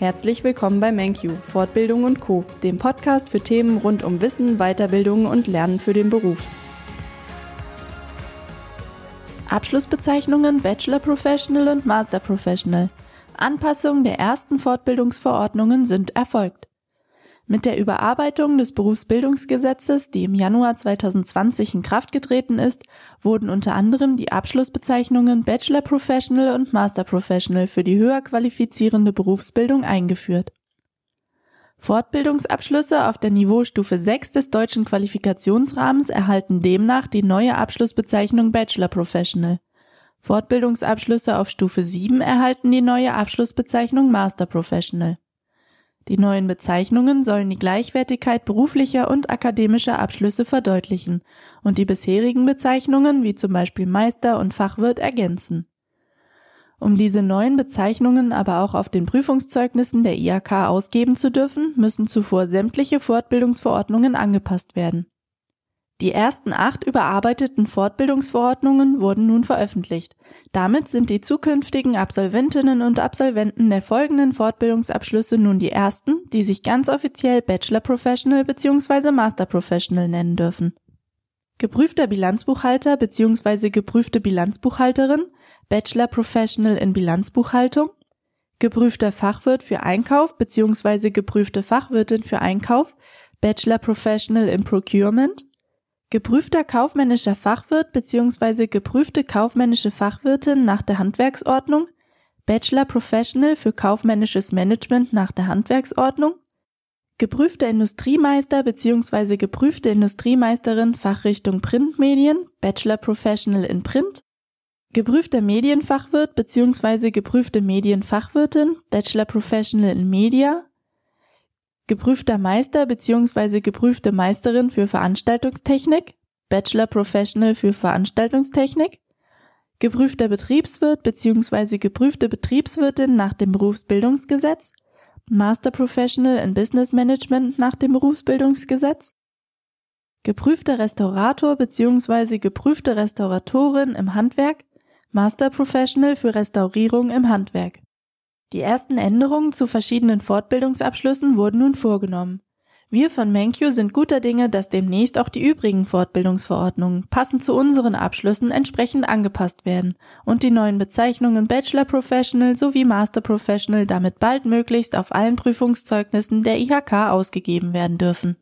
Herzlich willkommen bei MenQ, Fortbildung und Co., dem Podcast für Themen rund um Wissen, Weiterbildung und Lernen für den Beruf. Abschlussbezeichnungen Bachelor Professional und Master Professional. Anpassungen der ersten Fortbildungsverordnungen sind erfolgt. Mit der Überarbeitung des Berufsbildungsgesetzes, die im Januar 2020 in Kraft getreten ist, wurden unter anderem die Abschlussbezeichnungen Bachelor Professional und Master Professional für die höher qualifizierende Berufsbildung eingeführt. Fortbildungsabschlüsse auf der Niveaustufe 6 des deutschen Qualifikationsrahmens erhalten demnach die neue Abschlussbezeichnung Bachelor Professional. Fortbildungsabschlüsse auf Stufe 7 erhalten die neue Abschlussbezeichnung Master Professional. Die neuen Bezeichnungen sollen die Gleichwertigkeit beruflicher und akademischer Abschlüsse verdeutlichen und die bisherigen Bezeichnungen wie zum Beispiel Meister und Fachwirt ergänzen. Um diese neuen Bezeichnungen aber auch auf den Prüfungszeugnissen der IHK ausgeben zu dürfen, müssen zuvor sämtliche Fortbildungsverordnungen angepasst werden. Die ersten acht überarbeiteten Fortbildungsverordnungen wurden nun veröffentlicht. Damit sind die zukünftigen Absolventinnen und Absolventen der folgenden Fortbildungsabschlüsse nun die ersten, die sich ganz offiziell Bachelor Professional bzw. Master Professional nennen dürfen. Geprüfter Bilanzbuchhalter bzw. geprüfte Bilanzbuchhalterin, Bachelor Professional in Bilanzbuchhaltung, geprüfter Fachwirt für Einkauf bzw. geprüfte Fachwirtin für Einkauf, Bachelor Professional in Procurement, Geprüfter kaufmännischer Fachwirt bzw. geprüfte kaufmännische Fachwirtin nach der Handwerksordnung, Bachelor Professional für kaufmännisches Management nach der Handwerksordnung, geprüfter Industriemeister bzw. geprüfte Industriemeisterin Fachrichtung Printmedien, Bachelor Professional in Print, geprüfter Medienfachwirt bzw. geprüfte Medienfachwirtin, Bachelor Professional in Media, geprüfter Meister bzw. geprüfte Meisterin für Veranstaltungstechnik, Bachelor Professional für Veranstaltungstechnik, geprüfter Betriebswirt bzw. geprüfte Betriebswirtin nach dem Berufsbildungsgesetz, Master Professional in Business Management nach dem Berufsbildungsgesetz, geprüfter Restaurator bzw. geprüfte Restauratorin im Handwerk, Master Professional für Restaurierung im Handwerk. Die ersten Änderungen zu verschiedenen Fortbildungsabschlüssen wurden nun vorgenommen. Wir von Menkyu sind guter Dinge, dass demnächst auch die übrigen Fortbildungsverordnungen passend zu unseren Abschlüssen entsprechend angepasst werden und die neuen Bezeichnungen Bachelor Professional sowie Master Professional damit bald möglichst auf allen Prüfungszeugnissen der IHK ausgegeben werden dürfen.